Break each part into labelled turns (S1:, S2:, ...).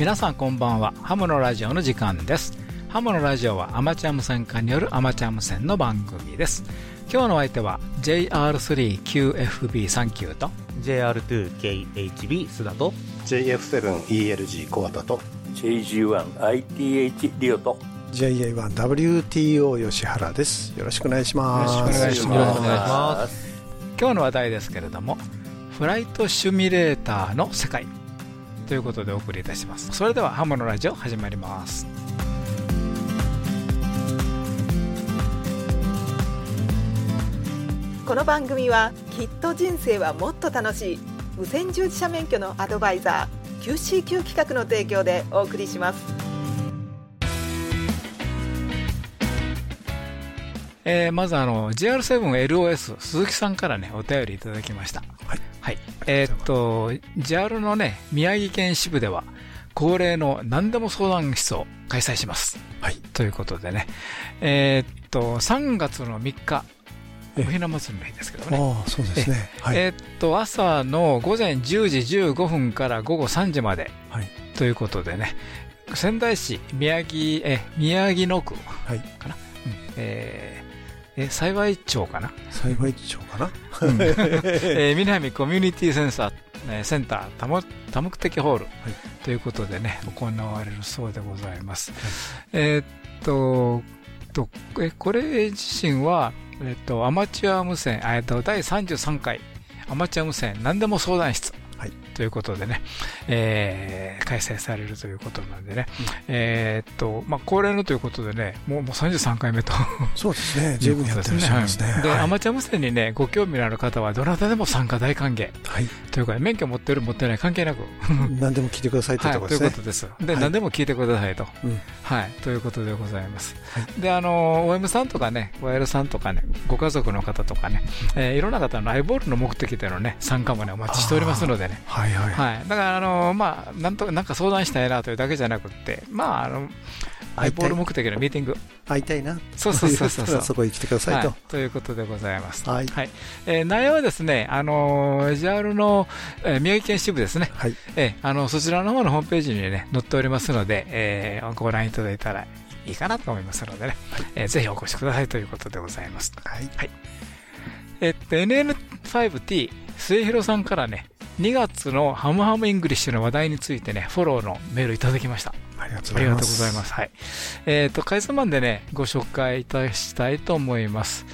S1: 皆さんこんばんは。ハムのラジオの時間です。ハムのラジオはアマチュア無線化によるアマチュア無線の番組です。今日の相手は JR3QFB39 と
S2: JR2KHB 須田と
S3: JF7ELG コアタと
S4: JG1ITH リオと
S3: JA1WTO 吉原です。よろしくお願いします。
S1: よろしくお願いします。今日の話題ですけれどもフライトシミュレーターの世界ということでお送りいたします。それではハムのラジオ始まります。
S5: この番組はきっと人生はもっと楽しい。無線従事者免許のアドバイザー QCQ 企画の提供でお送りします。
S1: えー、まずあの JR7LOS 鈴木さんからねお便りいただきました。はい。はい、えー、っと JR のね宮城県支部では恒例の何でも相談室を開催します。はい。ということでね、えー、っと3月の3日おひな祭りの日ですけどね。
S3: ああ、そうですね。
S1: はい、えー、っと、朝の午前10時15分から午後3時まで、はい、ということでね、仙台市宮城、え、宮城野区かな、はいうんえー、え、幸町かな？
S3: 幸町かな、
S1: うん、えー、南コミュニティセンサー、センター多目多目的ホール、はい、ということでね、行われるそうでございます。はい、えー、っと、とえこれ自身は、えっと、アマチュア無線、えっと、第33回アマチュア無線何でも相談室ということでね、えー、開催されるということなんでね、うん、えっと、まあ、恒例のということでね、もうもう33回目と。
S3: そうですね、十分やってらっしゃいますね。
S1: で、アマチュア無線にね、ご興味のある方は、どなたでも参加大歓迎。はい。というか、免許持ってる、持ってない関係なく。
S3: 何でも聞いてくださいというところですね。
S1: ということです。で、何でも聞いてくださいと。はい。ということでございます。で、あの、OM さんとかね、OL さんとかね、ご家族の方とかね、えいろんな方のアイボールの目的でのね、参加もね、お待ちしておりますのでね。はいはい。はい。だから、あの、まあ、なんとなんか相談したいなというだけじゃなくて、まあ、あの、アイボール目的のミーティング。
S3: 会いたいな。
S1: そうそうそうそう。
S3: そこに来てくださいと、はい。
S1: ということでございます。はい。はい、えー、内容はですね、あの、JAL の、えー、宮城県支部ですね。はい。えー、あの、そちらの方のホームページにね、載っておりますので、えー、ご覧いただいたらいいかなと思いますのでね、はい、えー、ぜひお越しくださいということでございます。はい。はい。えっと、NN5T、末広さんからね、2月のハムハム English の話題についてね、フォローのメールいただきました。
S3: ありがとうございます。
S1: いますはい。えっ、ー、と、かいつまんでね、ご紹介いたしたいと思います。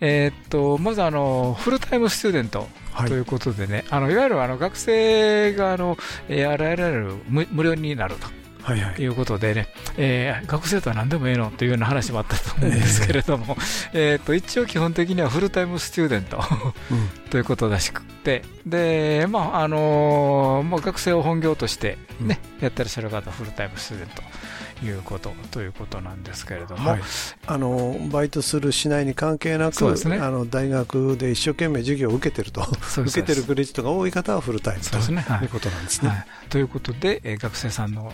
S1: うん、えっと、まずあの、 full-time student。ということでね、あのいわゆるあの学生があの RRR 無無料になると。はいはい、いうことでね、えー、学生とは何でもええのというような話もあったと思うんですけれども、え ー、と一応基本的にはフルタイムスチューデントということらしくて、で、まあ、あのー、まあ、学生を本業としてね、うん、やってらっしゃる方、フルタイムスチューデント。いうことということなんですけれども、はい、
S3: あのバイトするしないに関係なく、ね、あの大学で一生懸命授業を受けてると、受けてるクレジットが多い方はフルタイムということなんですね。はい、
S1: ということで、えー、学生さんの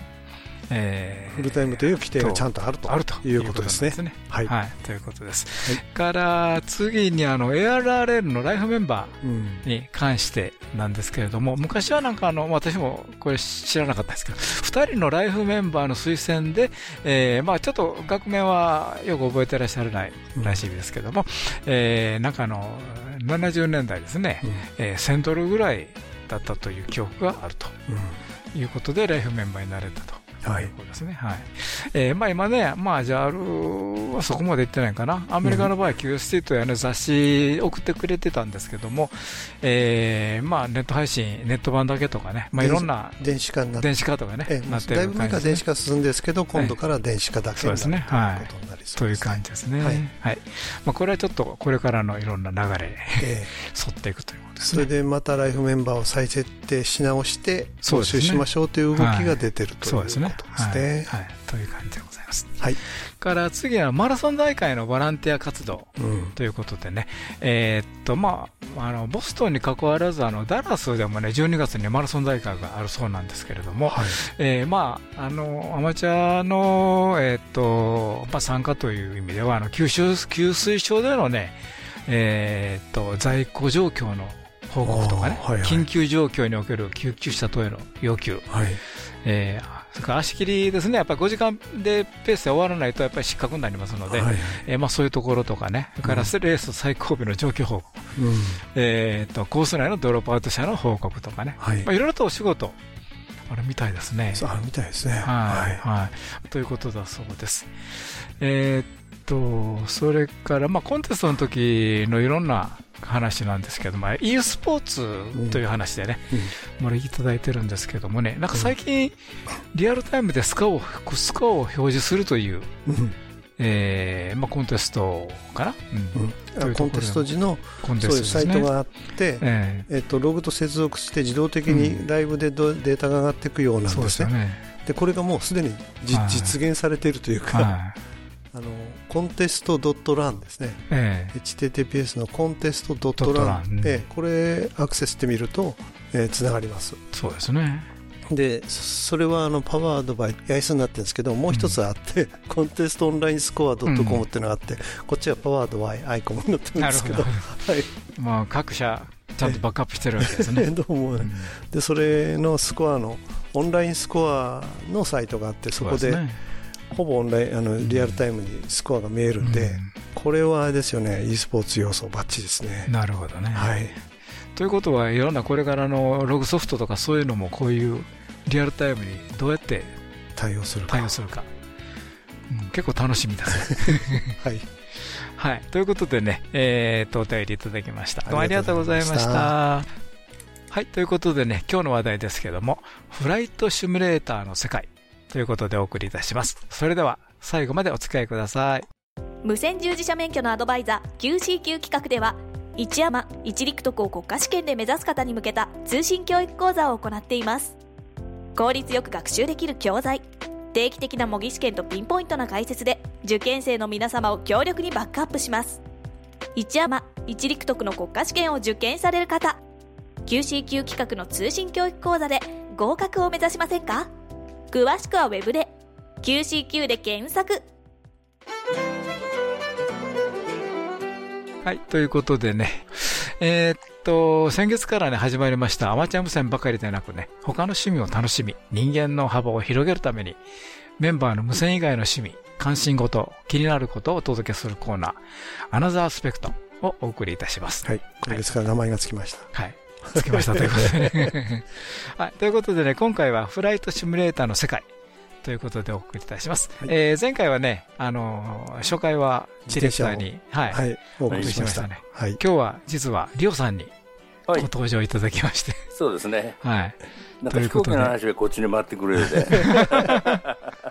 S3: えー、フルタイムという規定がちゃんとあるとあると。いうことですね。すね。
S1: はい、はい、ということです。はい、から次にあの ARRL のライフメンバーに関してなんですけれども、うん、昔はなんかあの私もこれ知らなかったですけど、2人のライフメンバーの推薦で、えー、まあちょっと学名はよく覚えてらっしゃらないらしいですけども、うん、えー、なんかあの70年代ですね、うん、えー、1000ドルぐらいだったという記憶があると。いうことでライフメンバーになれたとはい。ですね。はい。えー、まあ今ね、まあ JAL はそこまで行ってないかな。アメリカの場合、QST というね、雑誌送ってくれてたんですけども、えー、まあネット配信、ネット版だけとかね、まあいろんな
S3: 電子化にな
S1: 電子化とかね、えー、
S3: なってるだいぶ前から電子化進んですけど、今度から電子化だけになる、ということになりそうです、
S1: ね。という感じですね。はい。はい、まあこれはちょっとこれからのいろんな流れ、えー、沿っていくという
S3: それでまたライフメンバーを再設定し直して募集しましょうという動きが出てるということですね。
S1: はい、という感じでございます。はい。から次はマラソン大会のボランティア活動ということでね、うん、えっと、まあ、あの、ボストンに関わらず、あの、ダラスでもね、12月にマラソン大会があるそうなんですけれども、はい、えー、まあ、あの、アマチュアの、えー、っと、まあ、参加という意味では、あの、吸収、吸水症でのね、えー、っと、在庫状況の報告とかね、はいはい、緊急状況における救急車等への要求、はい。えー、それから足切りですね、やっぱり5時間でペースで終わらないとやっぱり失格になりますので、はいえーまあ、そういうところとかね、それからレース最後尾の状況報告、うん。えーと、コース内のドロップアウト者の報告とかね、はい。まあ、いろいろとお仕事、あれみたいですね。
S3: あるみたいですね。はい、
S1: はい。はい、ということだそうです。えー、っと、それから、まあ、コンテストの時のいろんな話なんですけども、e スポーツという話でね、も、うん、いただいてるんですけどもね、なんか最近、リアルタイムでスコアをスコアを表示するという、うん。えーまあ、コンテストかな、
S3: うん、コンテスト時のそういうサイトがあって、えー、えー、とログと接続して自動的にライブでデータが上がっていくようなんですね。でこれがもうすでに実現されているというか、あのコンテストドットランですね、えー、HTTPS のコンテストドットラン。で、これアクセスしてみるとつな、えー、がります。
S1: そうですね。
S3: でそれはあのパワードバイ八重洲になってるんですけどもう一つあって、うん、コンテストオンラインスコアドットコムっていうのがあって、うん、こっちはパワードバイアイコムになってるんですけど。はい、
S1: まあ、各社ちゃんとバックアップしてるわけですね。
S3: どうも、うん、でそれのスコアのオンラインスコアのサイトがあってそこでほぼオンラインあのリアルタイムにスコアが見えるんで、これはあれですよね e スポーツ要素ばっちですね。
S1: なるほどね、はい、ということはいろんなこれからのログソフトとかそういうのもこういうリアルタイムにどうやって
S3: 対応する
S1: か。対応するか、うん、結構楽しみです はい、はい、ということでね、えー、とお便りいただきました。どうもありがとうございました。はい。ということでね今日の話題ですけどもフライトシミュレーターの世界ということでお送りいたします。それでは最後までお付き合いください。
S4: 無線従事者免許のアドバイザー QCQ 企画では一山一陸徳を国家試験で目指す方に向けた通信教育講座を行っています。効率よく学習できる教材定期的な模擬試験とピンポイントな解説で受験生の皆様を強力にバックアップします。一山一陸徳の国家試験を受験される方 QCQ 企画の通信教育講座で合格を目指しませんか？詳しくは Web で QCQ で検索
S1: はいということでねえー、っと、先月からね、始まりましたアマチュア無線ばかりでなくね、他の趣味を楽しみ、人間の幅を広げるために、メンバーの無線以外の趣味、関心事、気になることをお届けするコーナー、アナザースペクトをお送りいたします。
S3: はい。今月から名前がつきました。
S1: はい。つきましたということでね。はい。ということでね、今回はフライトシミュレーターの世界ということでお送りいたします。はい、えー、前回はね、あのー、初回はディレクターに、はい、はい、お送りしましたね。はい、今日は実はリオさんにご登場いただきまして、
S6: そうですね。はい。なんか飛行機の話がこっちに回ってくれるで。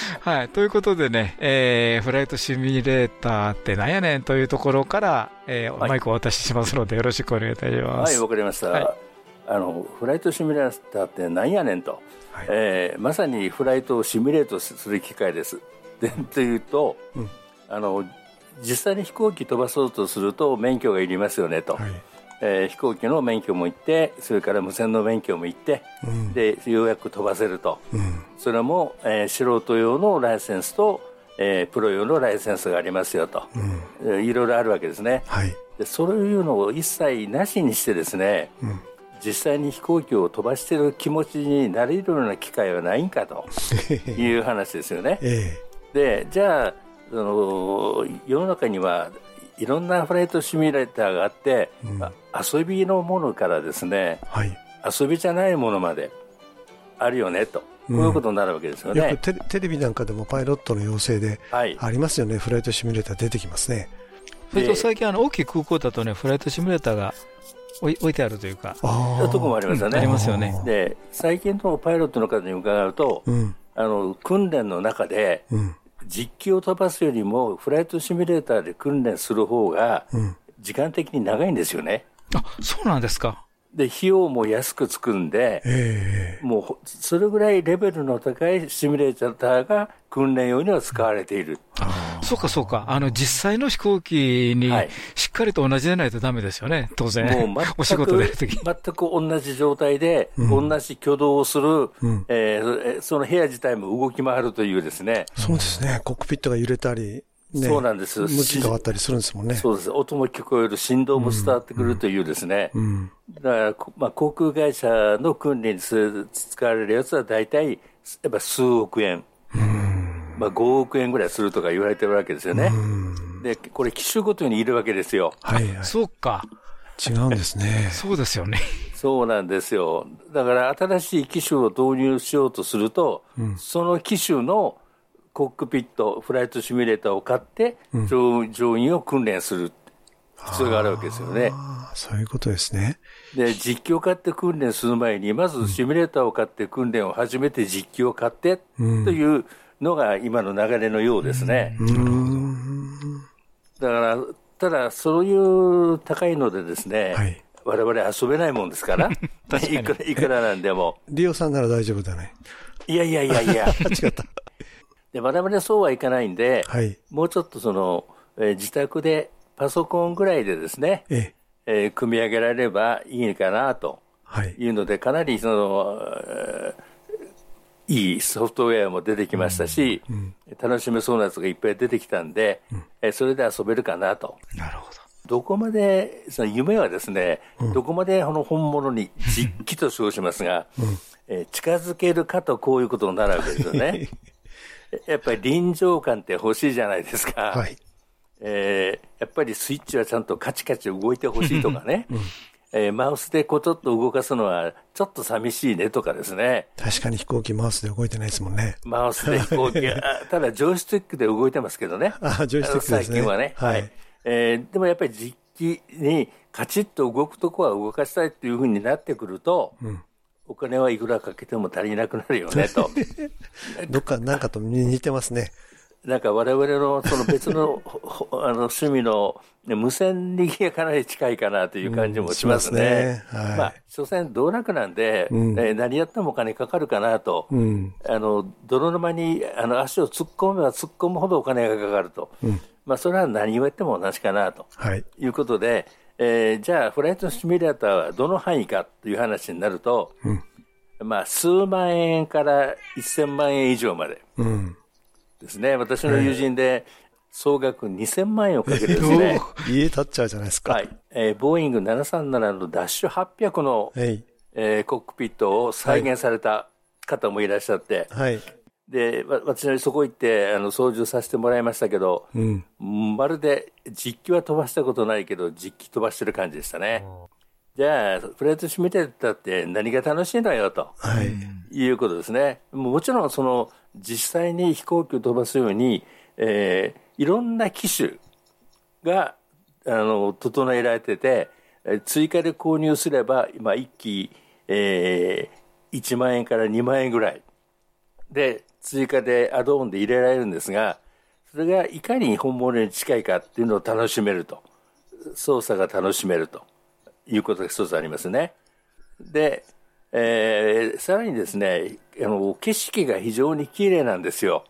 S1: はい。ということでね、えー、フライトシミュレーターってなんやねんというところから、えー、はい、マイクをお渡ししますので、よろしくお願いいたしま
S6: す。はい、わかりました。はい、あの、フライトシミュレーターってなんやねんと。はい、えー、まさにフライトをシミュレートする機械です。でというと、うん、あの実際に飛行機飛ばそうとすると免許がいりますよねと、はい、えー、飛行機の免許もいってそれから無線の免許もいって、うん、でようやく飛ばせると、うん、それも、えー、素人用のライセンスと、えー、プロ用のライセンスがありますよと、うん、いろいろあるわけですね、はい、でそういうのを一切なしにしてですね、うん。実際に飛行機を飛ばしている気持ちになれるような機会はないんかと。いう話ですよね。ええ、でじゃあその世の中にはいろんなフライトシミュレーターがあって、うん、遊びのものからですね、はい、遊びじゃないものまであるよねと。こういうことになるわけですよね、
S3: よくテレビなんかでもパイロットの要請でありますよね、はい、フライトシミュレーター出てきますね。
S1: それと最近あの大きい空港だとね、フライトシミュレーターが置いてあるというか。
S6: あとこもありますよね。
S1: ありますよね。
S6: で、最近のパイロットの方に伺うと、うん、あの、訓練の中で、実機を飛ばすよりも、フライトシミュレーターで訓練する方が、時間的に長いんですよね。
S1: あ、そうなんですか。
S6: で、費用も安くつくんで、えー、もう、それぐらいレベルの高いシミュレーターが訓練用には使われている。
S1: そうか、そうか。あの、実際の飛行機に、しっかりと同じでないとダメですよね、当然。もう全く、お仕事出るとき。
S6: 全く同じ状態で、うん、同じ挙動をする、うん、えー、その部屋自体も動き回るというですね。
S3: そうですね。コックピットが揺れたり、ね、
S6: そうなんです。
S3: 向き変わったりするんですもんね。
S6: そうです。音も聞こえる、振動も伝わってくるというですね。うん、だから、まあ、航空会社の訓練に使われるやつは大体、やっぱ数億円。まあ、5億円ぐらいするとか言われてるわけですよね。で、これ機種ごとにいるわけですよ。
S1: はい、はい。そうか。
S3: 違うんですね。
S1: そうですよね。
S6: そうなんですよ。だから新しい機種を導入しようとすると、うん、その機種のコックピット、フライトシミュレーターを買って、乗乗員を訓練する必要があるわけですよね。
S3: そういうことですね。
S6: で、実機を買って訓練する前に、まずシミュレーターを買って訓練を始めて実機を買って、というのが今の流れのようですね。だから、ただ、そういう高いのでですね、はい、我々遊べないもんですから、いくらいくらなんでも。
S3: リオさんなら大丈夫だね。
S6: いやいやいやいや。
S3: 違った。
S6: で、我々そうはいかないんで、はい、もうちょっとその、えー、自宅でパソコンぐらいでですね、ええ。ー、組み上げられればいいかなとい。うので、はい、かなりその、えー、いいソフトウェアも出てきましたし、うん。うん、楽しめそうなやつがいっぱい出てきたんで、うん、えー、それで遊べるかなと。
S3: なるほど。
S6: どこまで、その夢はですね、うん、どこまでこの本物に実機と称しますが、うん、えー、近づけるかとこういうことになるわけですよね。やっぱり臨場感って欲しいじゃないですか。はい。えー、やっぱりスイッチはちゃんとカチカチ動いてほしいとかね。うん、えー、マウスでこうちょっと動かすのはちょっと寂しいねとかですね。
S3: 確かに飛行機マウスで動いてないですもんね。
S6: マウスで飛行機、ただジョイスティックで動いてますけどね。
S3: あ、ジョイスティックですね。
S6: 最近はね。はい。はい、えー、でもやっぱり実機にカチッと動くとこは動かしたいっていうふうになってくると、うんお金はいくらかけても足りなくなるよね と。
S3: どっかなんかと似てますね。
S6: なんか我々のその別の あの趣味の無線にかなり近いかなという感じもしますね。うん、すねはい、まあ、所詮道楽なんで、うん、え何やってもお金かかるかなと。うん、あの、泥沼にあの足を突っ込めば突っ込むほどお金がかかると。まあ、それは何言っても同じかなと。はい、いうことで、えー、じゃあ、フライトシミュレーターはどの範囲かという話になると、うん、まあ、数万円から1000万円以上までですね。うん、私の友人で、総額2000万円をかけてですね。
S3: 家建っちゃうじゃないですか。はい。
S6: えー、ボーイング737のダッシュ800の、えー、コックピットを再現された方もいらっしゃって、はい。で、私はそこ行って、あの、操縦させてもらいましたけど、うん、まるで実機は飛ばしたことないけど、実機飛ばしてる感じでしたね。じゃあ、プレート締めてたって何が楽しいのよと、はい、いうことですね。もちろん、その、実際に飛行機を飛ばすように、えー、いろんな機種が、あの、整えられてて、追加で購入すれば、今、1機、えー、1万円から2万円ぐらい。で、追加でアドオンで入れられるんですが、それがいかに本物に近いかっていうのを楽しめると。操作が楽しめるということが一つありますね。で、えー、さらにですね、あの、景色が非常に綺麗なんですよ。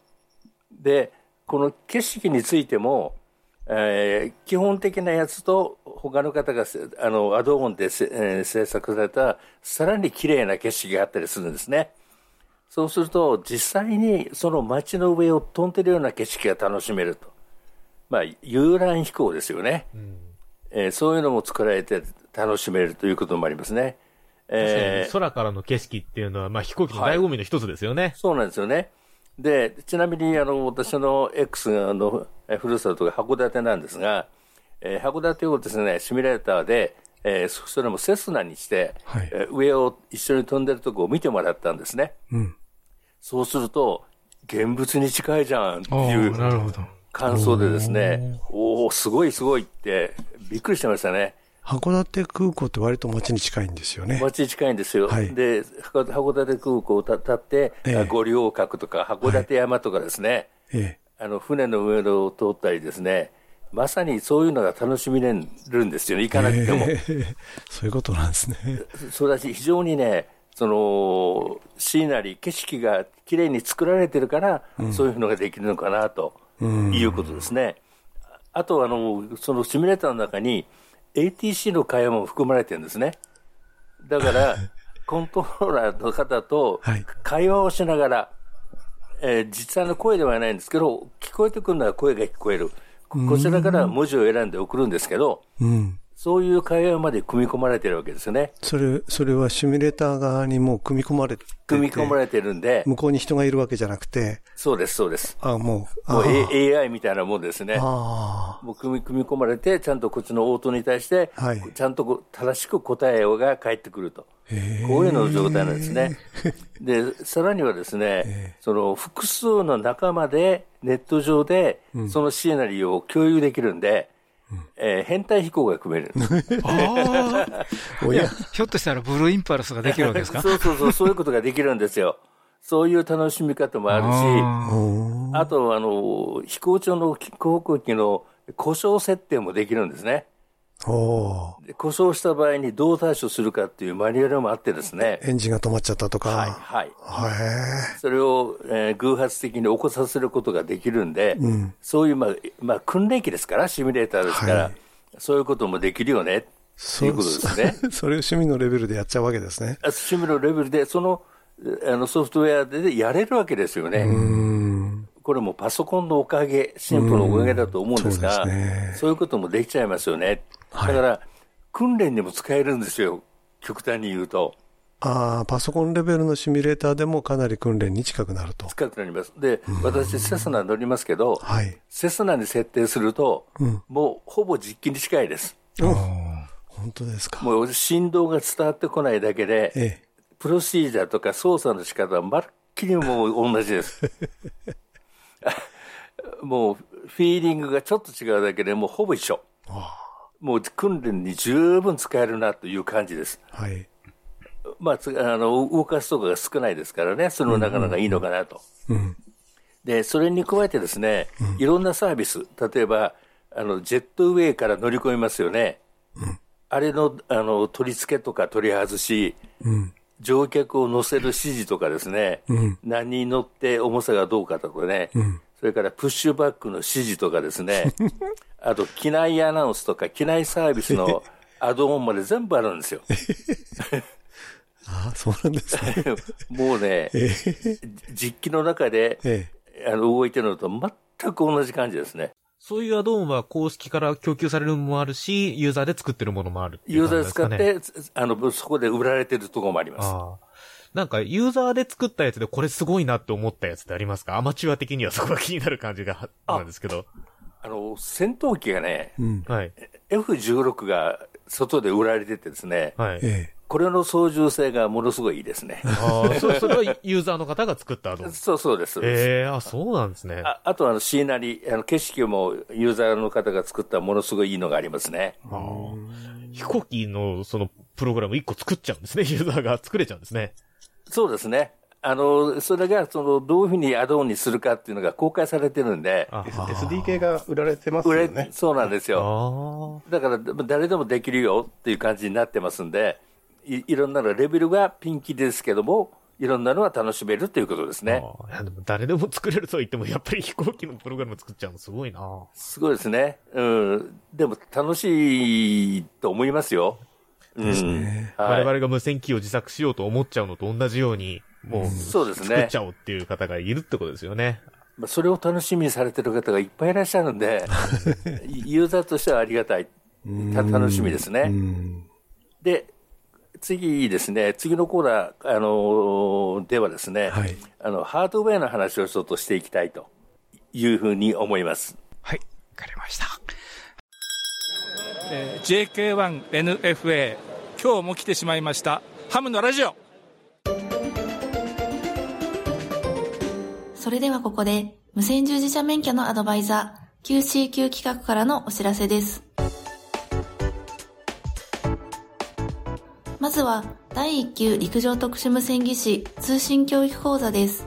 S6: で、この景色についても、えー、基本的なやつと他の方があのアドオンで、えー、制作されたさらに綺麗な景色があったりするんですね。そうすると、実際にその街の上を飛んでるような景色が楽しめると。まあ、遊覧飛行ですよね。うん、えー、そういうのも作られて楽しめるということもありますね。
S2: えー、空からの景色っていうのは、まあ、飛行機の醍醐味の一つですよね、はい、
S6: そうなんですよね。で、ちなみに、あの、私の X のふるさとが函館なんですが、えー、函館をですね、シミュレーターで、えー、それもセスナにして、はい、えー、上を一緒に飛んでるとこを見てもらったんですね。うん、そうすると、現物に近いじゃんっていう感想でですね、おおすごいすごいって、びっくりしてましたね。
S3: 函館空港って割と街に近いんですよね。
S6: 街に近いんですよ。はい、で、函館空港を立って、ええ、五稜郭とか函館山とかですね、はいええ、あの船の上を通ったりですね、まさにそういうのが楽しみれるんですよね、行かなくても。
S3: そういうことなんですね。
S6: そうだし、非常にね、そのシーナリー、景色がきれいに作られてるから、うん、そういうのができるのかなということですね。あとあの、そのシミュレーターの中に ATC の会話も含まれてるんですね。だから、コントローラーの方と会話をしながら、えー、実際の声ではないんですけど、聞聞こえてくるのは声が聞こえる。こちらから文字を選んで送るんですけど、うん、そういう会話まで組み込まれてるわけですよね。
S3: それ、それはシミュレーター側にも組み込まれて
S6: 組み込まれてるんで。
S3: 向こうに人がいるわけじゃなくて。
S6: そうです、そうです。
S3: あも
S6: う。もう AI みたいなもんですね。もう組み組み込まれて、ちゃんとこっちの応答に対して、はい、ちゃんと正しく答えが返ってくると。こういうの状態なんですね。で、さらにはですね、その複数の仲間でネット上でそのシナリオを共有できるんで、うん、えー、変態飛行が組める。
S1: ああ。ひょっとしたらブルーインパルスができるわけですか？
S6: そうそうそう、そういうことができるんですよ。そういう楽しみ方もあるし、あと、あの、飛行場の航空機の故障設定もできるんですね。故障した場合にどう対処するかっていうマニュアルもあってですね。
S3: エンジンが止まっちゃったとか。
S6: はい。はい。それを、えー、偶発的に起こさせることができるんで、うん、そういう、まあ、まあ、訓練機ですから、シミュレーターですから、はい、そういうこともできるよね、っていうことですね。
S3: そ れを趣味のレベルでやっちゃうわけですね。
S6: 趣味のレベルで、その、あのソフトウェアでやれるわけですよね。これもパソコンのおかげ、シンプルのおかげだと思うんですが、そうね、そういうこともできちゃいますよね。だから、訓練にも使えるんですよ、極端に言うと。
S3: ああ、パソコンレベルのシミュレーターでもかなり訓練に近くなると。
S6: 近くなります。で、私、セスナ乗りますけど、はい、セスナに設定すると、うん、もうほぼ実機に近いです。
S3: 本当ですか。
S6: もう振動が伝わってこないだけで、ええ、プロシージャーとか操作の仕方はまるっきりもう同じです。もうフィーリングがちょっと違うだけでもうほぼ一緒。もう訓練に十分使えるなという感じです。はい。まあ、あの、動かすとこが少ないですからね、それもなかなかいいのかなと。うん、で、それに加えてですね、うん、いろんなサービス、例えば、あの、ジェットウェイから乗り込みますよね。うん、あれの、あの、取り付けとか取り外し、うん、乗客を乗せる指示とかですね、うん、何人乗って重さがどうかとかね、うん、それからプッシュバックの指示とかですね、あと機内アナウンスとか機内サービスの アドオンまで全部あるんですよ。
S3: ああ、そうなんですね。
S6: もうね、実機の中で、あの動いてるのと全く同じ感じですね。
S2: そういうアドオンは公式から供給されるものもあるし、ユーザーで作ってるものもある
S6: ね、ユーザーで使って、あの、そこで売られてるところもあります。
S2: なんか、ユーザーで作ったやつでこれすごいなって思ったやつってありますか？アマチュア的にはそこが気になる感じが、なんですけど。
S6: あの、戦闘機がね、うん、はい。F16 が外で売られててですね、はい。これの操縦性がものすごいいいですね。
S2: ああ、そ それはユーザーの方が作ったの
S6: そうそうです。
S2: ええー、あ、そうなんですね。
S6: ああとあの、シーナリ、あの、景色もユーザーの方が作ったものすごいいいのがありますね。あ
S2: 飛行機のそのプログラム1個作っちゃうんですね。ユーザーが作れちゃうんですね。
S6: そうですね。あの、それが、その、どういうふうにアドオンにするかっていうのが公開されてるんで。
S3: SDK が売られてますよね。
S6: そうなんですよ。だから、誰でもできるよっていう感じになってますんで、いいろんなのレベルがピンキですけども、いろんなのは楽しめるということですね。
S2: でも誰でも作れると言っても、やっぱり飛行機のプログラム作っちゃうのすごいな
S6: すごいですね。うん。でも楽しいと思いますよ。
S2: ですね。うん、我々が無線機を自作しようと思っちゃうのと同じように、もう、そうですね。作っちゃおうっていう方がいるってことですよね。
S6: それを楽しみにされてる方がいっぱいいらっしゃるんで、ユーザーとしてはありがたい。楽しみですね。で、次ですね、次のコーナー、あのー、ではですね、はい、あの、ハードウェアの話をちょっとしていきたいというふうに思います。
S1: はい、わかりました。えー、JK1NFA、今日も来てしまいました、ハムのラジオ
S4: それではここで、無線従事者免許のアドバイザー、QCQ 企画からのお知らせです。まずは、第1級陸上特殊無線技師通信教育講座です。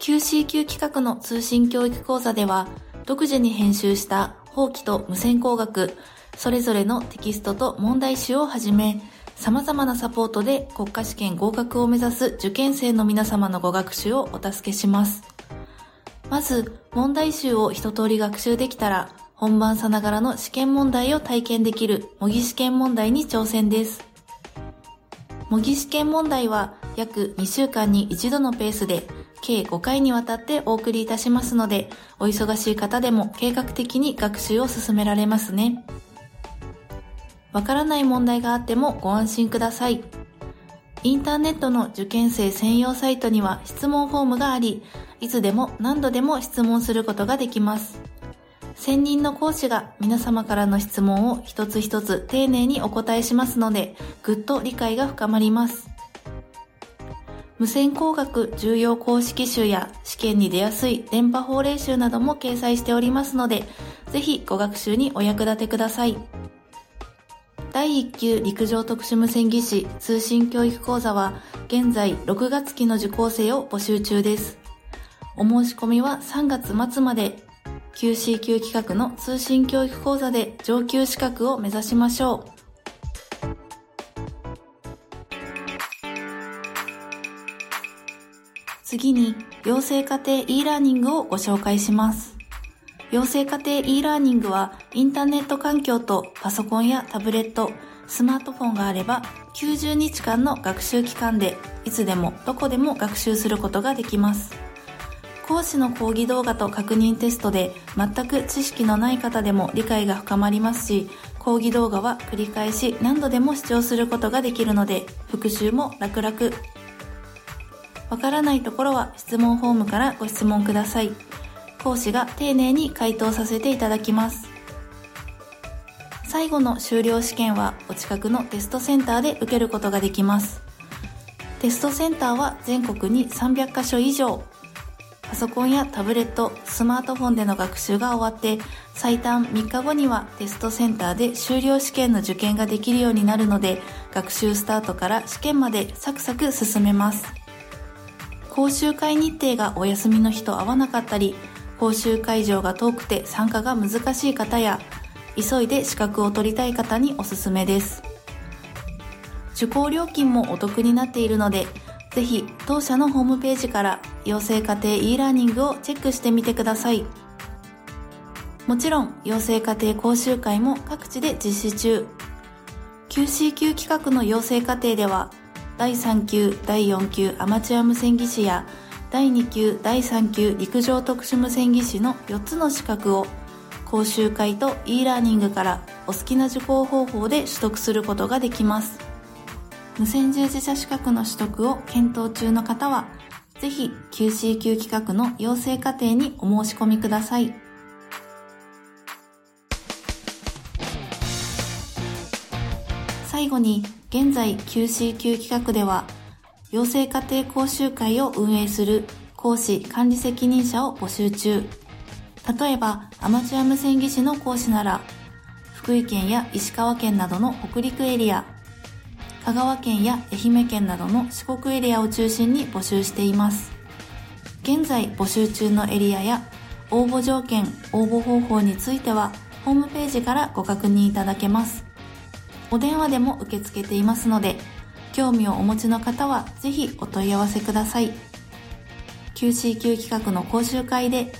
S4: QCQ 企画の通信教育講座では、独自に編集した法規と無線工学、それぞれのテキストと問題集をはじめ、様々なサポートで国家試験合格を目指す受験生の皆様のご学習をお助けします。まず、問題集を一通り学習できたら、本番さながらの試験問題を体験できる模擬試験問題に挑戦です。模擬試験問題は約2週間に一度のペースで
S7: 計5回にわたってお送りいたしますので、お忙しい方でも計画的に学習を進められますね。わからない問題があってもご安心ください。インターネットの受験生専用サイトには質問フォームがあり、いつでも何度でも質問することができます。専任の講師が皆様からの質問を一つ一つ丁寧にお答えしますので、ぐっと理解が深まります。無線工学重要公式集や試験に出やすい電波法令集なども掲載しておりますので、ぜひご学習にお役立てください。第1級陸上特殊無線技師通信教育講座は現在6月期の受講生を募集中です。お申し込みは3月末まで QC 級企画の通信教育講座で上級資格を目指しましょう。次に、養成家庭 e ラーニングをご紹介します。養成家庭 e ラーニングは、インターネット環境とパソコンやタブレット、スマートフォンがあれば、90日間の学習期間で、いつでもどこでも学習することができます。講師の講義動画と確認テストで全く知識のない方でも理解が深まりますし、講義動画は繰り返し何度でも視聴することができるので、復習も楽々。わからないところは質問フォームからご質問ください。講師が丁寧に回答させていただきます。最後の修了試験はお近くのテストセンターで受けることができます。テストセンターは全国に300カ所以上。パソコンやタブレット、スマートフォンでの学習が終わって最短3日後にはテストセンターで修了試験の受験ができるようになるので学習スタートから試験までサクサク進めます。講習会日程がお休みの日と合わなかったり、講習会場が遠くて参加が難しい方や、急いで資格を取りたい方におすすめです。受講料金もお得になっているので、ぜひ当社のホームページから養成家庭 e ラーニングをチェックしてみてください。もちろん、養成家庭講習会も各地で実施中。QCQ 企画の養成課程では、第3級、第4級アマチュア無線技師や第2級、第3級陸上特殊無線技師の4つの資格を講習会と e ラーニングからお好きな受講方法で取得することができます。無線従事者資格の取得を検討中の方は、ぜひ QC 級企画の養成課程にお申し込みください。最後に現在 QC 級企画では、養成家庭講習会を運営する講師管理責任者を募集中。例えば、アマチュア無線技師の講師なら、福井県や石川県などの北陸エリア、香川県や愛媛県などの四国エリアを中心に募集しています。現在募集中のエリアや応募条件、応募方法については、ホームページからご確認いただけます。お電話でも受け付けていますので、興味をお持ちの方はぜひお問い合わせください。QCQ 企画の講習会で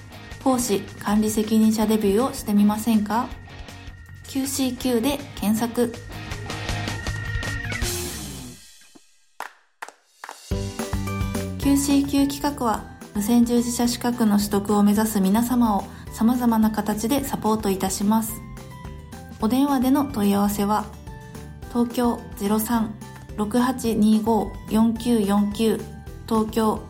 S7: 講師管理責任者デビューをしてみませんか ?QCQ で検索。QCQ 企画は無線従事者資格の取得を目指す皆様を様々な形でサポートいたします。お電話での問い合わせは東京03-6825-4949東京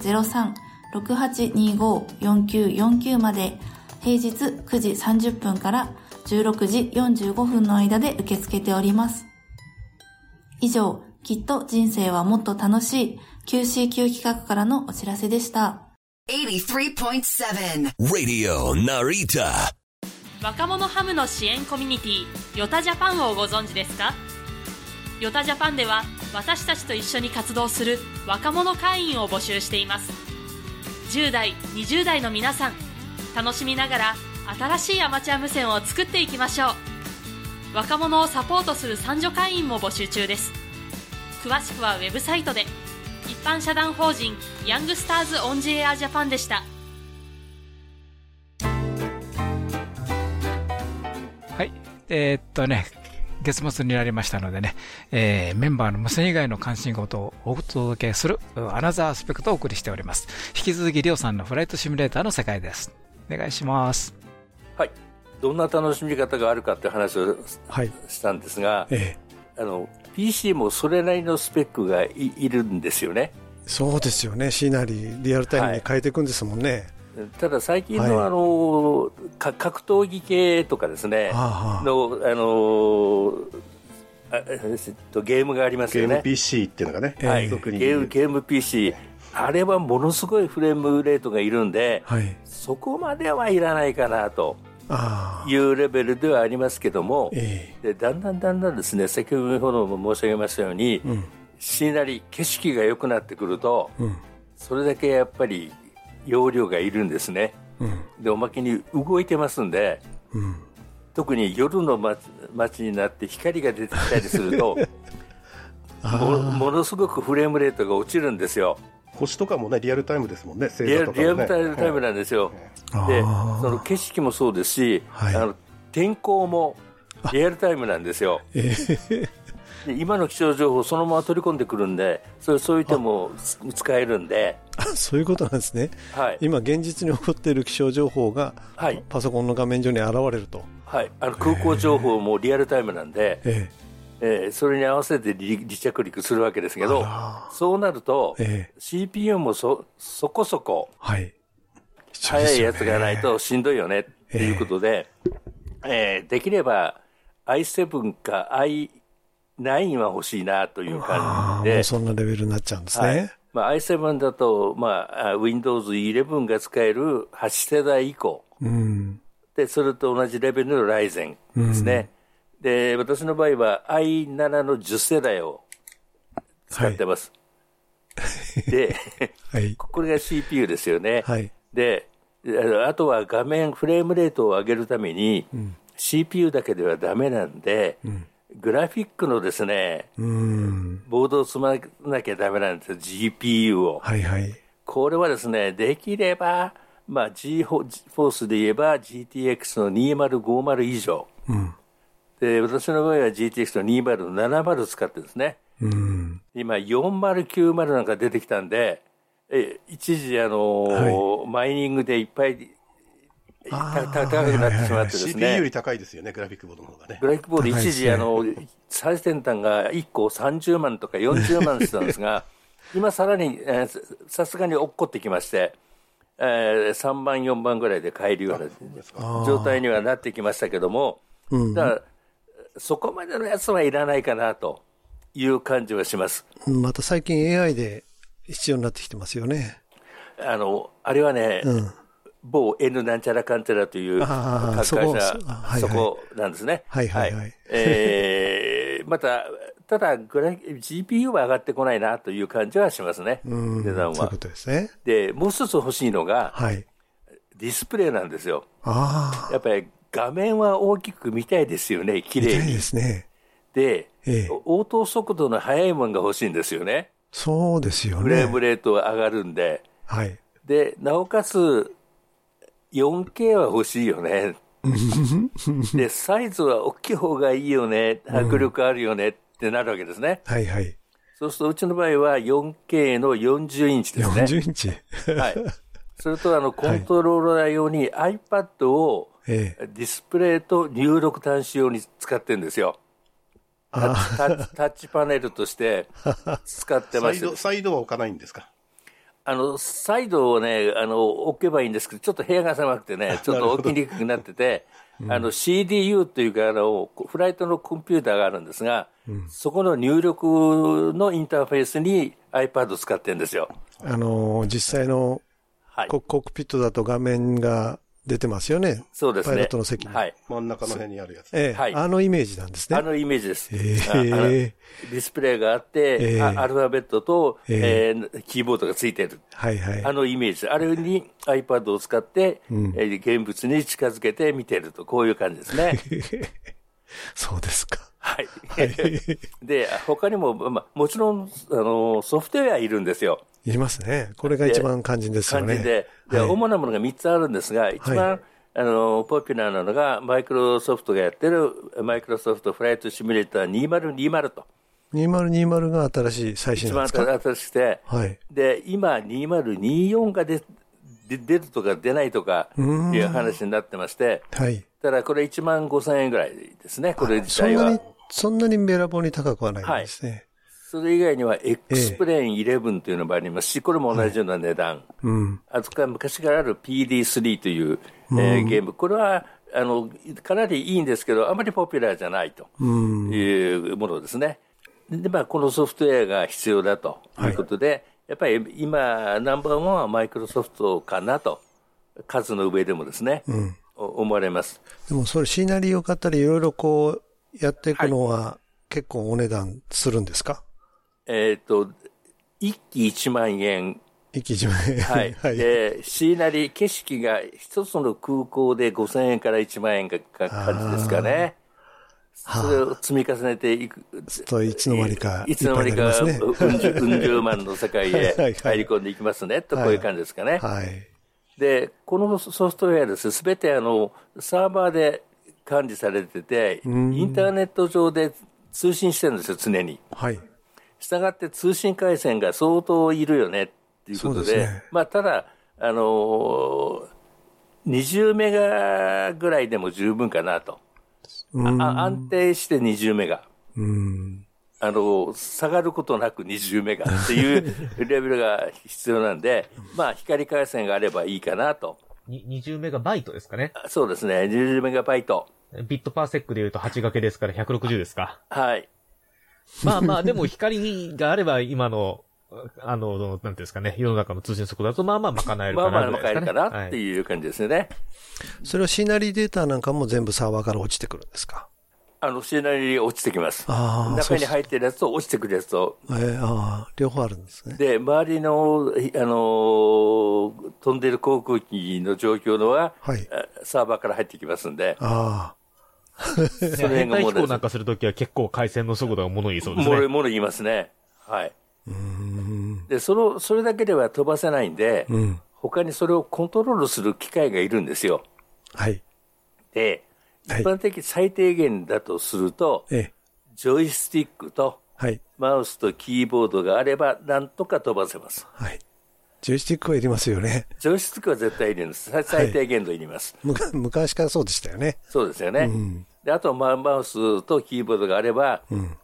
S7: 03-6825-4949まで平日9時30分から16時45分の間で受け付けております。以上、きっと人生はもっと楽しい QCQ 企画からのお知らせでした。83.7 Radio
S8: Narita 若者ハムの支援コミュニティヨタジャパンをご存知ですか？ヨタジャパンでは私たちと一緒に活動する若者会員を募集しています。10代20代の皆さん楽しみながら新しいアマチュア無線を作っていきましょう。若者をサポートする三女会員も募集中です。詳しくはウェブサイトで。一般社団法人ヤングスターズオンジエアジャパンでした。
S1: はい。えー、っとね月末になりましたのでね、えー、メンバーの無線以外の関心事をお届けするアナザーアスペクトをお送りしております。引き続き、りょうさんのフライトシミュレーターの世界です。お願いします。
S6: はい。どんな楽しみ方があるかって話を、はい、したんですが、ええ、あの、PC もそれなりのスペックがいるんですよね。
S3: そうですよね、シナリー、リアルタイムに変えていくんですもんね。はい
S6: ただ最近の,、あの格闘技系とかですね、はあ、のあのゲームがありますよね。ゲーム
S2: PC っていうのがね、
S6: はい、ゲームゲーム PC、あれはものすごいフレームレートがいるんで、はい、そこまではいらないかなと。いうレベルではありますけども、えー、でだんだんだんだんですね先ほども申し上げましたように、うん、しなり景色が良くなってくると、うん、それだけやっぱり容量がいるんですね、うん、でおまけに動いてますんで、うん、特に夜の街になって光が出てきたりすると もものすごくフレームレートが落ちるんですよ。
S2: 星とかもねリアルタイムですもんね
S6: リアルリアルタイムなんですよ、でその景色もそうですし、はい、あの天候もリアルタイムなんですよ、えー今の気象情報そのまま取り込んでくるんでそそういう手も使えるんで。
S3: そういうことなんですね、はい、今現実に起こっている気象情報が、はい、パソコンの画面上に現れると、
S6: はい、あの空港情報もリアルタイムなんで、えー、えー、それに合わせて離着陸するわけですけどそうなると、えー、CPU もそそこそこ、はい、速いやつがないとしんどいよねっていうことで、えー、えー、できれば i7 か i 9は欲しいなという感じで。
S3: そんなレベルになっちゃうんですね。はい、
S6: まあ、i7 だと、まあ、Windows 11が使える8世代以降。うん、で、それと同じレベルのライゼンですね。うん、で、私の場合は i7 の10世代を使ってます。はい、で、はい、これが CPU ですよね。はい、で、あとは画面、フレームレートを上げるために、うん、CPU だけではダメなんで、うんグラフィックのですね、ボードを積まなきゃだめなんですよ、GPU を。はいはい。これはですね、できれば、まあ、G フォースで言えば GTX の2050以上。うん、で、私の場合は GTX の2070使ってですね。うん、今、4090なんか出てきたんで、え一時、あのーはい、マイニングでいっぱい高くなってしまってですね。
S2: CPU より高いですよね、グラフィックボードの方がね。
S6: グラフィックボード一時、あの、最先端が1個30万とか40万してたんですが、今さらに、えー、さすがに落っこってきまして、えー、3万、4万ぐらいで買えるような状態にはなってきましたけども、うん、だからそこまでのやつはいらないかなという感じはします。
S3: また最近 AI で必要になってきてますよね。
S6: あの、あれはね、うん某 N なんちゃらかんちゃらという各会社、そこなんですね。はいはいはい。えー、また、ただグラ、GPU は上がってこないなという感じはしますね、値段は。そういうことですね。で、もう一つ欲しいのが、はい、ディスプレイなんですよ。あやっぱり画面は大きく見たいですよね、綺麗に。見ですね。で、ええ、応答速度の速いものが欲しいんですよね。
S3: そうですよね。
S6: フレームレートが上がるんで。はい。で、なおかつ、4K は欲しいよね。で、サイズは大きい方がいいよね。迫力あるよねってなるわけですね。はいはい。そうすると、うちの場合は 4K の40インチですね。
S3: 40インチ
S6: はい。それと、あの、コントローラー用に iPad をディスプレイと入力端子用に使ってるんですよ。タッチパネルとして使ってま
S2: す。サイド、サイドは置かないんですか？
S6: あの、サイドをね、あの、置けばいいんですけど、ちょっと部屋が狭くてね、ちょっと置きにくくなってて、あの、CDU というか、あの、フライトのコンピューターがあるんですが、うん、そこの入力のインターフェースに iPad を使ってるんですよ。
S3: あの、実際の、はい、コックピットだと画面が出てますよね。
S6: そうですね。
S3: パイロットの席に。
S2: はい。真ん中の辺にあるやつ。
S3: ええ、はい。あのイメージなんですね。
S6: あのイメージです。ええディスプレイがあって、えー、アルファベットと、えキーボードがついてる。はいはい。あのイメージ。あれに iPad を使って、うん、えー、現物に近づけて見てると、こういう感じですね。
S3: そうですか。
S6: はい。で、他にも、まあ、もちろん、あの、ソフトウェアいるんですよ。
S3: いりますね。これが一番肝心ですよね。肝心
S6: で、で、はい、主なものが3つあるんですが、一番、はい、あの、ポピュラーなのが、マイクロソフトがやってる、マイクロソフトフライトシミュレーター2020と。
S3: 2020が新しい最新ですか
S6: 一番新しくて、はい、で、今2024が出出るとか出ないとかいう話になってまして、はい、ただこれ1万5000円ぐらいですね、これ自体は。
S3: そんなに、そんなにべらぼうに高くはないんですね。はい
S6: それ以外には X プレーン11というのもあります。し、これも同じような値段。はいうん、あとから昔からある PD3 という、えー、ゲーム。これは、あの、かなりいいんですけど、あまりポピュラーじゃないというものですね。で、まあ、このソフトウェアが必要だとい。うことで、はい、やっぱり今、ナンバーワンはマイクロソフトかなと、数の上でもですね、うん、思われます。
S3: でも、それシナリオ買ったり、いろいろこう、やっていくのは、結構お値段するんですか、
S6: えっ、ー、と、一機1万円。
S3: 一機1万円。
S6: はい。はい、で、シーナリー、景色が一つの空港で5000円から1万円か感じですかね。それを積み重ねていく。
S3: といつの間にか
S6: い。いつの間にか、ね、うん十万の世界へ 入り込んでいきますね、とこういう感じですかね。はい。で、このソフトウェアです。すべてあの、サーバーで管理されてて、インターネット上で通信してるんですよ、常に。はい。したがって通信回線が相当いるよねっていうことで、でね、まあ、ただ、あのー、20メガぐらいでも十分かなと。あ安定して20メガ。あの、下がることなく20メガっていう レベルが必要なんで、まあ、光回線があればいいかなと。
S2: 20メガバイトですかね。
S6: そうですね、20メガバイト。
S2: ビットパーセックで言うと8掛けですから160ですか。
S6: はい。
S2: まあまあ、でも光があれば今の、あの、なんていうんですかね、世の中の通信速度だとまあまあ賄えるかな、
S6: まあまあ賄えるかなっていう感じですね。はい、
S3: それはシナリーデータなんかも全部サーバーから落ちてくるんですか？
S6: あの、シナリー落ちてきます。中に入ってるやつと落ちてくるやつと。
S3: えー、ああ、両方あるんですね。
S6: で、周りの、あのー、飛んでる航空機の状況のは、はい、サーバーから入ってきますんで。ああ。
S2: それが飛行なんかするときは結構回線の速度がもの言いそうですね。
S6: もの、もの言いますね。はい。で、その、それだけでは飛ばせないんで、うん、他にそれをコントロールする機械がいるんですよ。はい。で、一般的最低限だとすると、はい、ジョイスティックと、はい、マウスとキーボードがあれば、なんとか飛ばせます。はい。
S3: ジョイスティックはいりますよね。
S6: ジョイスティックは絶対いるんです。最低限度いります、
S3: はい、昔からそうでしたよね。
S6: そうですよね。うん、であとマウスとキーボードがあれば、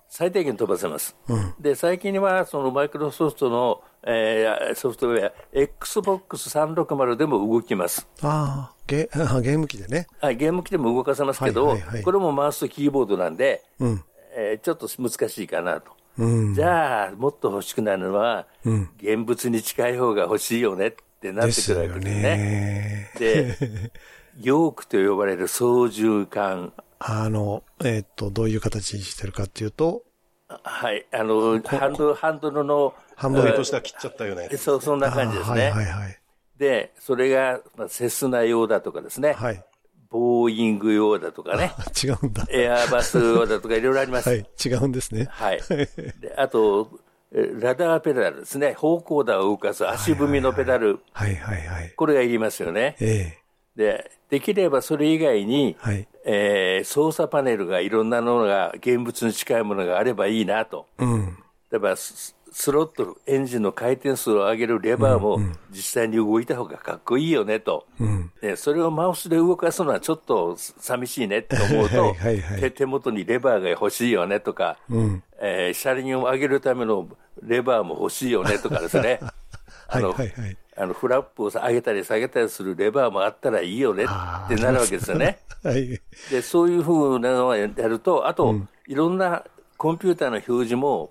S6: 最低限飛ばせます。うん、で、最近はそのマイクロソフトの、えー、ソフトウェア、Xbox360 でも動きます。
S3: ああ、ゲゲーム機でね。
S6: はい、ゲーム機でも動かせますけど、はいはいはい、これもマウスとキーボードなんで、うん、えー、ちょっと難しいかなと。うん、じゃあ、もっと欲しくなるのは、うん、現物に近い方が欲しいよねってなってくるわけですね。で、ヨークと呼ばれる操縦桿。
S3: あの、えっ、ー、と、どういう形にしてるかっていうと、
S6: はい、あの、ハンドル、ハンドルの、
S3: ハンドルとしては切っちゃったよね。
S6: そう、そんな感じですね。はいはいはい。で、それが、まあ、セスナ用だとかですね。はい。ボーイング用だとかね。
S3: 違うんだ。
S6: エアバス用だとかいろいろあります。
S3: はい、違うんですね。
S6: はい。であと、ラダーペダルですね。方向打を動かす足踏みのペダル。はいはいはい。これがいりますよね。ええで、できればそれ以外に、はい、えー、操作パネルがいろんなものが、現物に近いものがあればいいなと。うん。例えば、スロットル、エンジンの回転数を上げるレバーも実際に動いた方がかっこいいよねと、うんでそれをマウスで動かすのはちょっと寂しいねと思うとはいはい、はい、手元にレバーが欲しいよねとか、うん、えー、車輪を上げるためのレバーも欲しいよねとかですね。あの、はいはいはい、あのフラップを上げたり下げたりするレバーもあったらいいよねってなるわけですよね。はい、でそういうふうなのをやると、あと、うん、いろんなコンピューターの表示も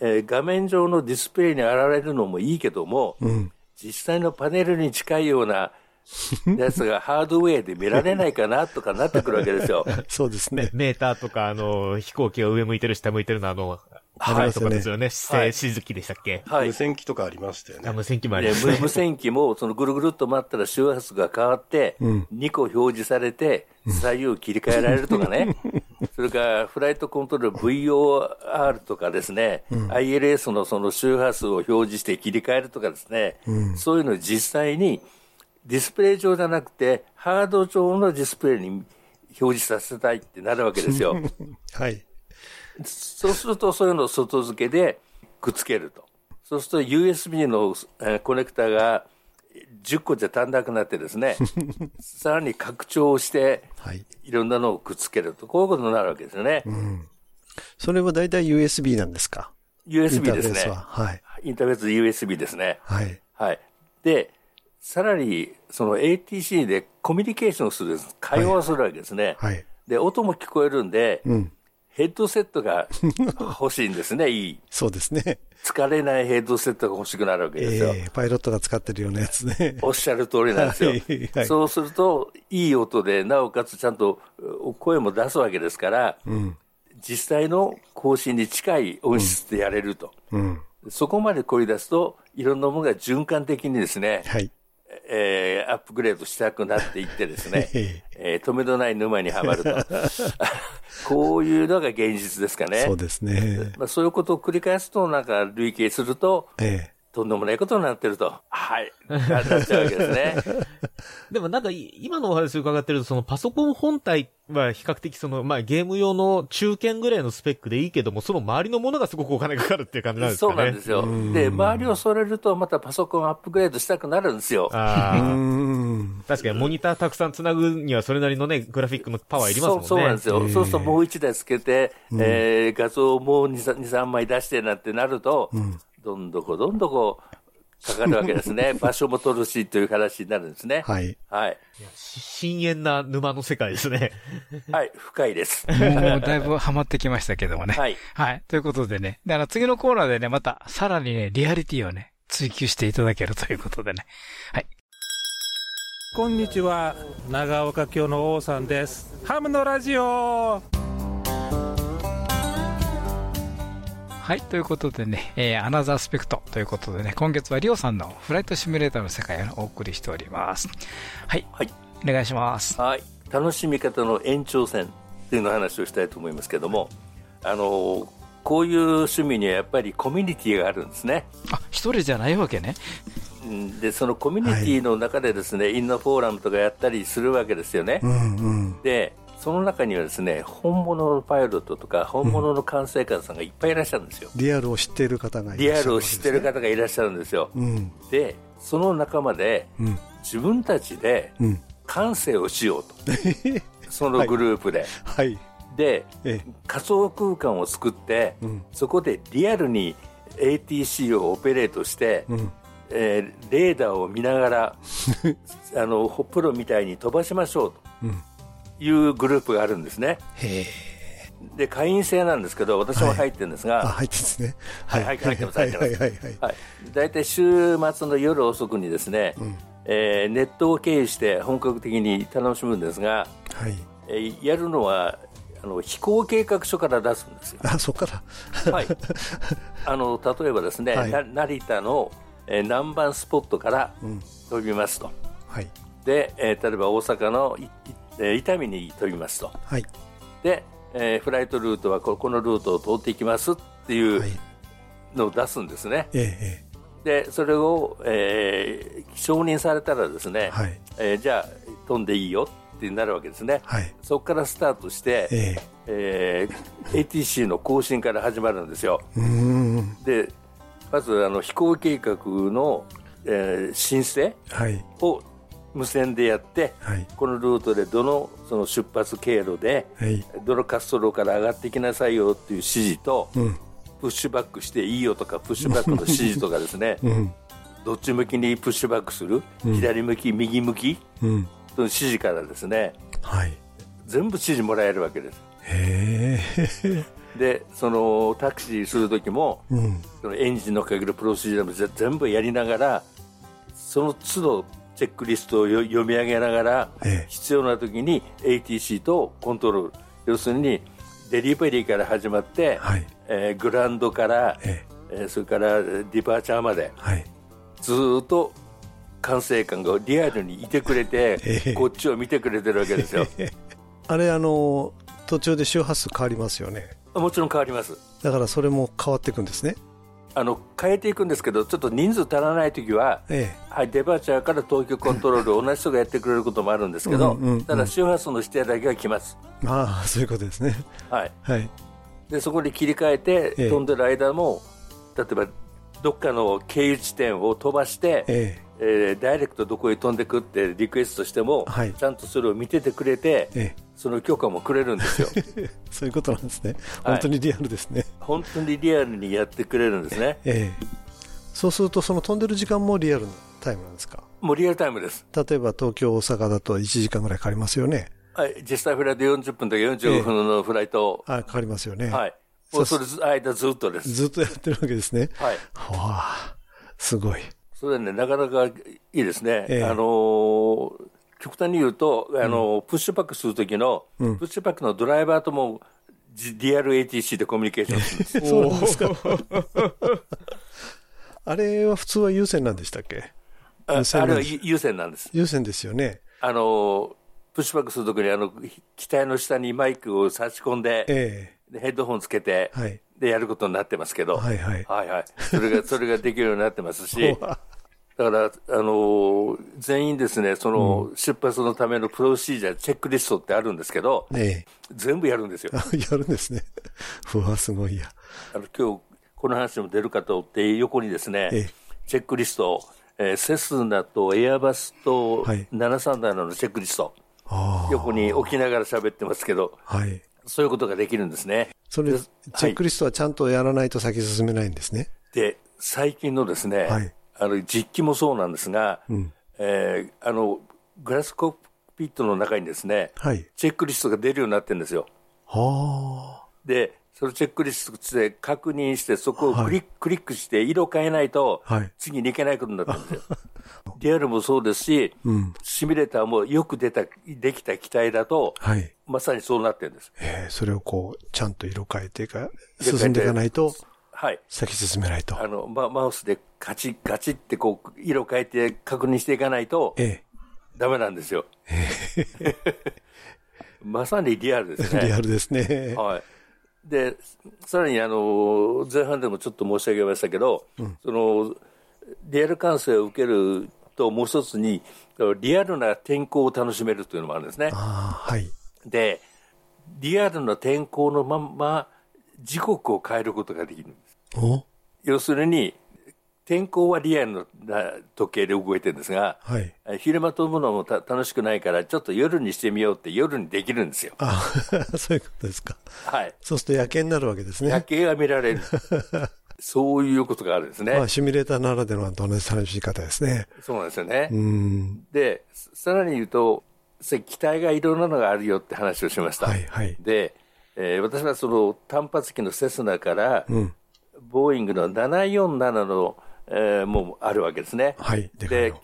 S6: えー、画面上のディスプレイに現れるのもいいけども、うん、実際のパネルに近いような やつがハードウェアで見られないかなとかなってくるわけですよ。
S3: そうですね。
S2: メーターとか、あの、飛行機が上向いてる下向いてるのあの、はい、とかですよね。姿勢、しずきでしたっけ？
S9: はい。無線機とかありましたよね。
S2: 無線機もありました
S6: ね。無線機も、そのぐるぐるっと回ったら周波数が変わって、2個表示されて、左右切り替えられるとかね。それからフライトコントロール VOR とかですね、うん、ILS のその周波数を表示して切り替えるとかですね、うん、そういうのを実際にディスプレイ上じゃなくて、ハード上のディスプレイに表示させたいってなるわけですよ。
S3: はい。
S6: そうすると、そういうのを外付けでくっつけると。そうすると USB のコネクタが10個じゃ足んなくなってですね、さらに拡張して、いろんなのをくっつけると、こういうことになるわけですよね。うん、
S3: それは大体 USB なんですか
S6: ?USB ですね。はい。インターフェース USB ですね。はい。はい。で、さらに、その ATC でコミュニケーションする、会話をするわけですね。はい。で、音も聞こえるんで、うん、ヘッドセットが欲しいんですね、いい。
S3: そうですね。
S6: 疲れないヘッドセットが欲しくなるわけですよ。え
S3: ー、パイロットが使ってるようなやつね。
S6: おっしゃる通りなんですよ。はいはい、そうすると、いい音で、なおかつちゃんと声も出すわけですから、うん、実際の更新に近い音質でやれると。うん、そこまで凝り出すと、いろんなものが循環的にですね、はい、えー、アップグレードしたくなっていってですね、えー、止めどない沼にはまると。こういうのが現実ですかね。
S3: そうですね。
S6: まあ、そういうことを繰り返すと、なんか累計すると、ええ、とんでもないことになってると。はい。なっちゃうわけですね。
S2: でもなんか今のお話を伺ってると、そのパソコン本体は比較的その、まあゲーム用の中堅ぐらいのスペックでいいけども、その周りのものがすごくお金かかるっていう感じなんですかね。
S6: そうなんですよ。で、周りをそれるとまたパソコンアップグレードしたくなるんですよ。あ
S2: あ。確かにモニターたくさんつなぐにはそれなりのね、グラフィックのパワーいりますもんね。
S6: そうそうなんですよ。そうするともう一台つけて、えー、画像をもう2、3枚出してなんてなると、うんどんどこどんどこかかるわけですね。場所も取るしという話になるんですね。はい。はい。
S2: 深淵な沼の世界ですね。
S6: はい、深いです。
S1: もうだいぶハマってきましたけどもね。はい。はい。ということでね、であの次のコーナーでね、またさらにね、リアリティをね、追求していただけるということでね。はい。
S10: こんにちは、長岡京の王さんです。ハムのラジオ
S1: はい、ということでね、えー、アナザースペクトということでね、今月はリオさんのフライトシミュレーターの世界をお送りしております。はい、はい、お願いします。
S6: はい、楽しみ方の延長線っていうの話をしたいと思いますけども、あのこういう趣味にはやっぱりコミュニティがあるんですね。
S1: あ、一人じゃないわけね。
S6: でそのコミュニティの中でですね、はい、インナーフォーラムとかやったりするわけですよね。うんうん、でその中にはですね本物のパイロットとか本物の管制官さんがいっぱいいらっしゃるんですよ、
S3: うん、リアルを知っている方がいらっしゃる、
S6: ね、リアルを知っている方がいらっしゃるんですよ、うん、でその仲間で、うん、自分たちで感性をしようと、そのグループで、はい、はい、で、仮想空間を作って、そこでリアルに ATC をオペレートして、えー、レーダーを見ながら あのプロみたいに飛ばしましょうと、いうグループがあるんですね。で会員制なんですけど、私も入ってるんですが、はい、
S3: 入ってですね、
S6: はい、入ってます、入ってます、はい、大体週末の夜遅くにですね、うん、えー、ネットを経由して本格的に楽しむんですが、はい。えー、やるのはあの飛行計画書から出すんですよ。
S3: あそこか
S6: ら、はい、あの例えばですね、はい、成田の、えー、南蛮スポットから飛びますと、うん、はい。でえー、例えば大阪のえー、伊丹に飛びますと、はい、で、えー、フライトルートはここのルートを通っていきますっていうのを出すんですね、はい、でそれを、えー、承認されたらですね、はい、えー、じゃあ飛んでいいよってなるわけですね、はい、そこからスタートして、えーえー、ATC の更新から始まるんですよ。でまずあの飛行計画の、えー、申請を無線でやって、はい、このルートでどのその出発経路で、はい、どの滑走路から上がってきなさいよっていう指示と、うん、プッシュバックしていいよとかプッシュバックの指示とかですね、うん、どっち向きにプッシュバックする、うん、左向き右向き、うん、その指示からですね、はい、全部指示もらえるわけです。へでそのタクシーする時も、そのエンジンのかけるプロシージャーも全部やりながらその都度チェックリストを読み上げながら、ええ、必要な時に ATC とコントロール。要するにデリバリーから始まって、はい、えー、グランドから、ええ。ー、それからディパーチャーまで、はい、ずっと管制官がリアルにいてくれて、えこっちを見てくれてるわけですよ。
S3: あれあの途中で周波数変わりますよね。
S6: もちろん変わります。
S3: だからそれも変わっていくんですね
S6: あの変えていくんですけど、ちょっと人数足らないときは、ええ、はい、デパーチャーから東京コントロール、同じ人がやってくれることもあるんですけど、ただ周波数の指定だけは来ます。
S3: ああ、そういうことですね。
S6: はい。はい、でそこに切り替えて、飛んでる間も、例えばどっかの経由地点を飛ばして、ええ。えー、ダイレクトどこへ飛んでくってリクエストしても、はい、ちゃんとそれを見ててくれて、ええ、その許可もくれるんですよ
S3: そういうことなんですね、本当にリアルですね、
S6: 本当にリアルにやってくれるんですね、ええ、
S3: そうすると、その飛んでる時間もリアルなタイムなんですか？
S6: もうリアルタイムです。
S3: 例えば東京、大阪だと1時間ぐらいかかりますよね。
S6: はい、実際フライト40分とか45分のフライト、
S3: ええ、かかりますよね。
S6: はい。もうそれ間ずっとです。
S3: ずっとやってるわけですね。はい。はあ、すごい。
S6: それね、なかなかいいですね。ええ、あのー、極端に言うと、あのー、プッシュバックするときの、うん、プッシュバックのドライバーとも、DRATC でコミュニケーションするんです。そうですか。
S3: あれは普通は優先なんでしたっけ？
S6: ああれは優先なんです。
S3: 優先ですよね。
S6: あの、プッシュバックするときに、あの、機体の下にマイクを差し込んで、ええ、ヘッドホンつけて、はい、でやることになってますけど、はいはい。はいはい。それが、それができるようになってますし、だから、あの全員ですね、その、出発のためのプロシージャー、チェックリストってあるんですけど、ええ、全部やるんですよ。
S3: やるんですね。うわ、すごいや。
S6: あの、今日、この話も出るかと思って、横にですね、ええ、チェックリスト、えー、セスナとエアバスと737のチェックリスト、はい、横に置きながら喋ってますけど、はい、そういうことができるんですね。
S3: それ、チェックリストはちゃんとやらないと先進めないんですね。
S6: で、最近のですね、はい、あの実機もそうなんですが、うん、えー、あのグラスコックピットの中にですね、はい、チェックリストが出るようになってるんですよ。はで、そのチェックリストで確認して、そこをクリックはい、クリックして色変えないと、次に行けないことになったんですよ。リアルもそうですし、うん、シミュレーターもよく出た、できた機体だと、はい、まさにそうなってるんです。
S3: えー、それをこう、ちゃんと色変えてか、進んでいかないと、はい。先進めないと。
S6: あの、ま、マウスでガチガチってこう、色変えて確認していかないと、ええ。ダメなんですよ。ええ。まさにリアルですね。
S3: リアルですね。
S6: はい。で、さらにあの、前半でもちょっと申し上げましたけど、うん、その、リアル感性を受けると、もう一つに、リアルな天候を楽しめるというのもあるんですね。はい。で、リアルな天候のまま、時刻を変えることができるんです。要するに、天候はリアルな時計で動いてるんですが、はい、昼間飛ぶのも楽しくないから、ちょっと夜にしてみようって夜にできるんですよ。
S3: あ そういうことですか。はい。そうすると夜景になるわけですね。
S6: 夜景が見られる。そういうことがあるんですね。ま
S3: あ、シミュレーターならではの同じ楽しみ方ですね。
S6: そうなんですよね。で、さらに言うと、機体がいろんなのがあるよって話をしました。はいはい。で、えー、私はその単発機のセスナから、うん、ボーイングの747の、えー、もあるわけですね。はい。で、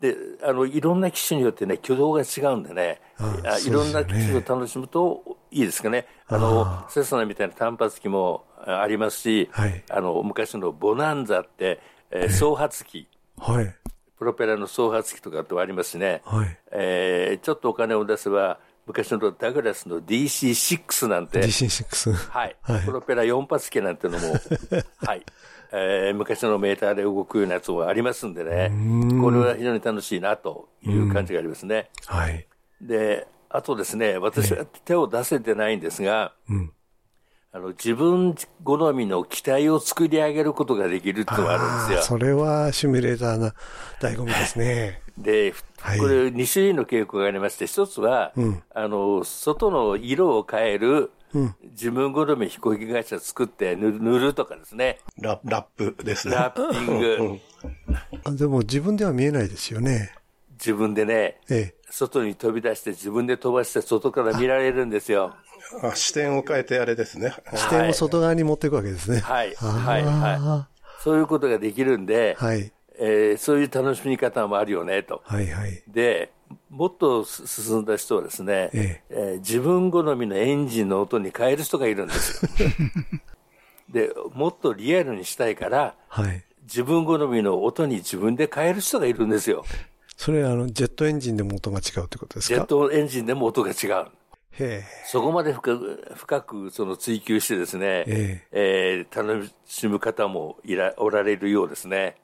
S6: で、あの、いろんな機種によってね、挙動が違うんでね、あいろんな機種を楽しむといいですかね。あの、セスナみたいな単発機もありますし、はい、あの、昔のボナンザって、えー、総発機。はい。プロペラの総発機とかってありますしね。はい。えー、ちょっとお金を出せば、昔のダグラスの DC6 なんて。
S3: DC6。
S6: はい。はい、プロペラ4発機なんてのも、はい。えー、昔のメーターで動くようなやつもありますんでね。これは非常に楽しいなという感じがありますね。はい。で、あとですね、私は手を出せてないんですが、うん、あの自分好みの機体を作り上げることができるっていうのがあるんですよ。
S3: それはシミュレーターの醍醐味ですね。
S6: で、はい、これ2種類の傾向がありまして、一つは、うん、あの、外の色を変える、うん、自分好み飛行機会社作って塗るとかですね。
S9: ララップですね。
S6: ラッピング。
S3: うん、でも自分では見えないですよね。
S6: 自分でね、ええ、外に飛び出して自分で飛ばして外から見られるんですよ。
S9: あ視点を変えてあれですね。
S3: 視点を外側に持っていくわけですね。
S6: はい。はい。はい。そういうことができるんで、はい。えー、そういう楽しみ方もあるよね、と。はいはい。で、もっと進んだ人はですね、えええー、自分好みのエンジンの音に変える人がいるんですよ。で、もっとリアルにしたいから、はい、自分好みの音に自分で変える人がいるんですよ。
S3: それあの、ジェットエンジンでも音が違うってことですか？
S6: ジェットエンジンでも音が違う。そこまで深く深くその追求してですね、ええー、楽しむ方もいらおられるようですね。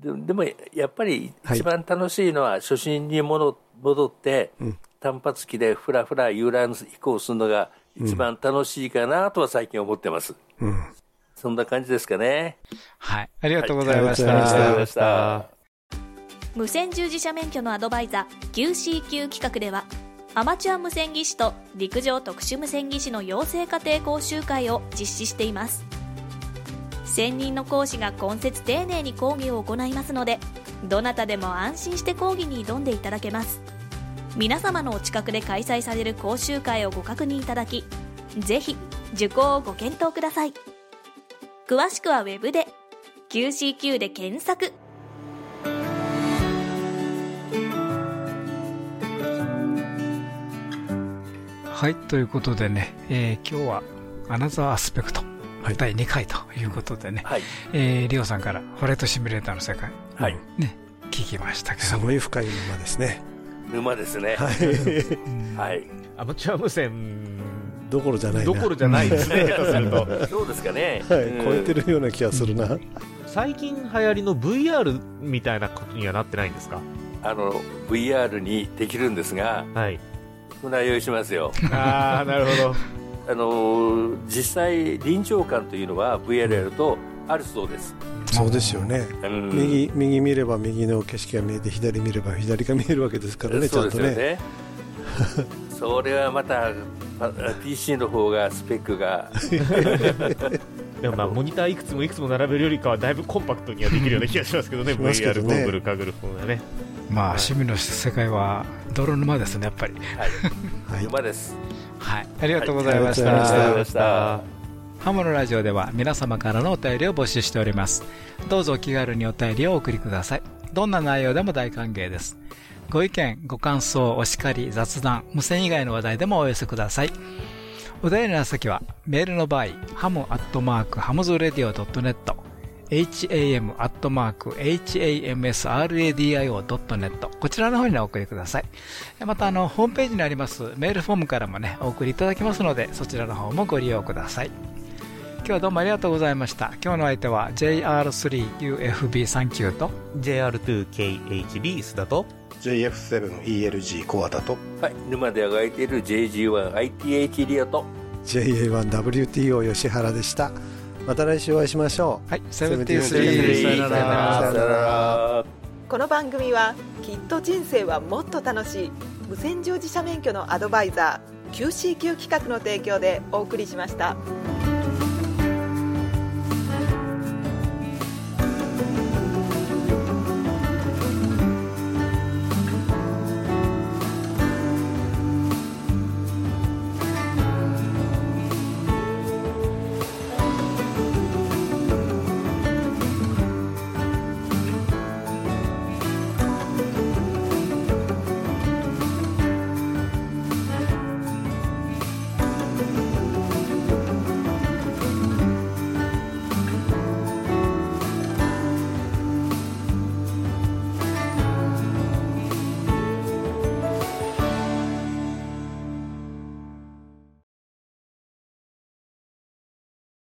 S6: ででもやっぱり一番楽しいのは初心に戻って、うん、単発機でふらふら遊覧飛行するのが一番楽しいかなとは最近思ってます。うん、そんな感じですかね。
S1: はい。ありがとうございました。はい、ありがとうございました。
S4: 無線従事者免許のアドバイザー QCQ 企画ではアマチュア無線技師と陸上特殊無線技師の養成家庭講習会を実施しています専任の講師が今節丁寧に講義を行いますのでどなたでも安心して講義に挑んでいただけます。皆様のお近くで開催される講習会をご確認いただきぜひ受講をご検討ください。詳しくは Web で QCQ で検索。
S1: はい、ということでね、えー、今日はアナザーアスペクト、第2回ということでね、はい、えー、リオさんからホレットシミュレーターの世界、はい、ね、聞きましたけど。
S3: すごい深い沼ですね。
S6: 沼ですね。はい。
S2: はい。アマチュア無線
S3: どころじゃない
S2: どころじゃないですね、
S6: そうですかね。
S3: はい、超えてるような気がするな。
S2: 最近流行りの VR みたいなことにはなってないんですか？
S6: あの、VR にできるんですが、はい。船酔いしますよ。
S2: ああ、なるほど。
S6: あの実際臨場感というのは VR やるとあるそうです。
S3: そうですよね、うん、右右見れば右の景色が見えて左見れば左が見えるわけですからね、ちゃんとね。
S6: それはまた PC の方がスペックが
S2: でもまあモニターいくつもいくつも並べるよりかはだいぶコンパクトにはできるような気がしますけどね、VR ゴーグルかぐる方がね。
S1: まあ、趣味の世界は泥沼ですね、やっぱり。
S6: はい、沼です。
S1: はい、ありがとうございました。ありがとうございました。ハムのラジオでは皆様からのお便りを募集しております。どうぞお気軽にお便りをお送りください。どんな内容でも大歓迎です。ご意見、ご感想、お叱り、雑談、無線以外の話題でもお寄せください。お便りの先は、メールの場合、 ham アットマーク hamsradio.net、ham.hamsradio.net こちらの方にお送りください。また、あの、ホームページにありますメールフォームからもね、お送りいただきますので、そちらの方もご利用ください。今日はどうもありがとうございました。今日の相手は JR3UFB39 と
S2: JR2KHB 須田と
S9: JF7ELG コアだと
S6: はい沼であがいている JG1ITH リオと
S3: JA1WTO 吉原でしたまた来週お会いしましょ
S1: う。はい。73さよな
S5: ら。この番組はきっと人生はもっと楽しい。無線乗自社免許のアドバイザー QCQ 企画の提供でお送りしました。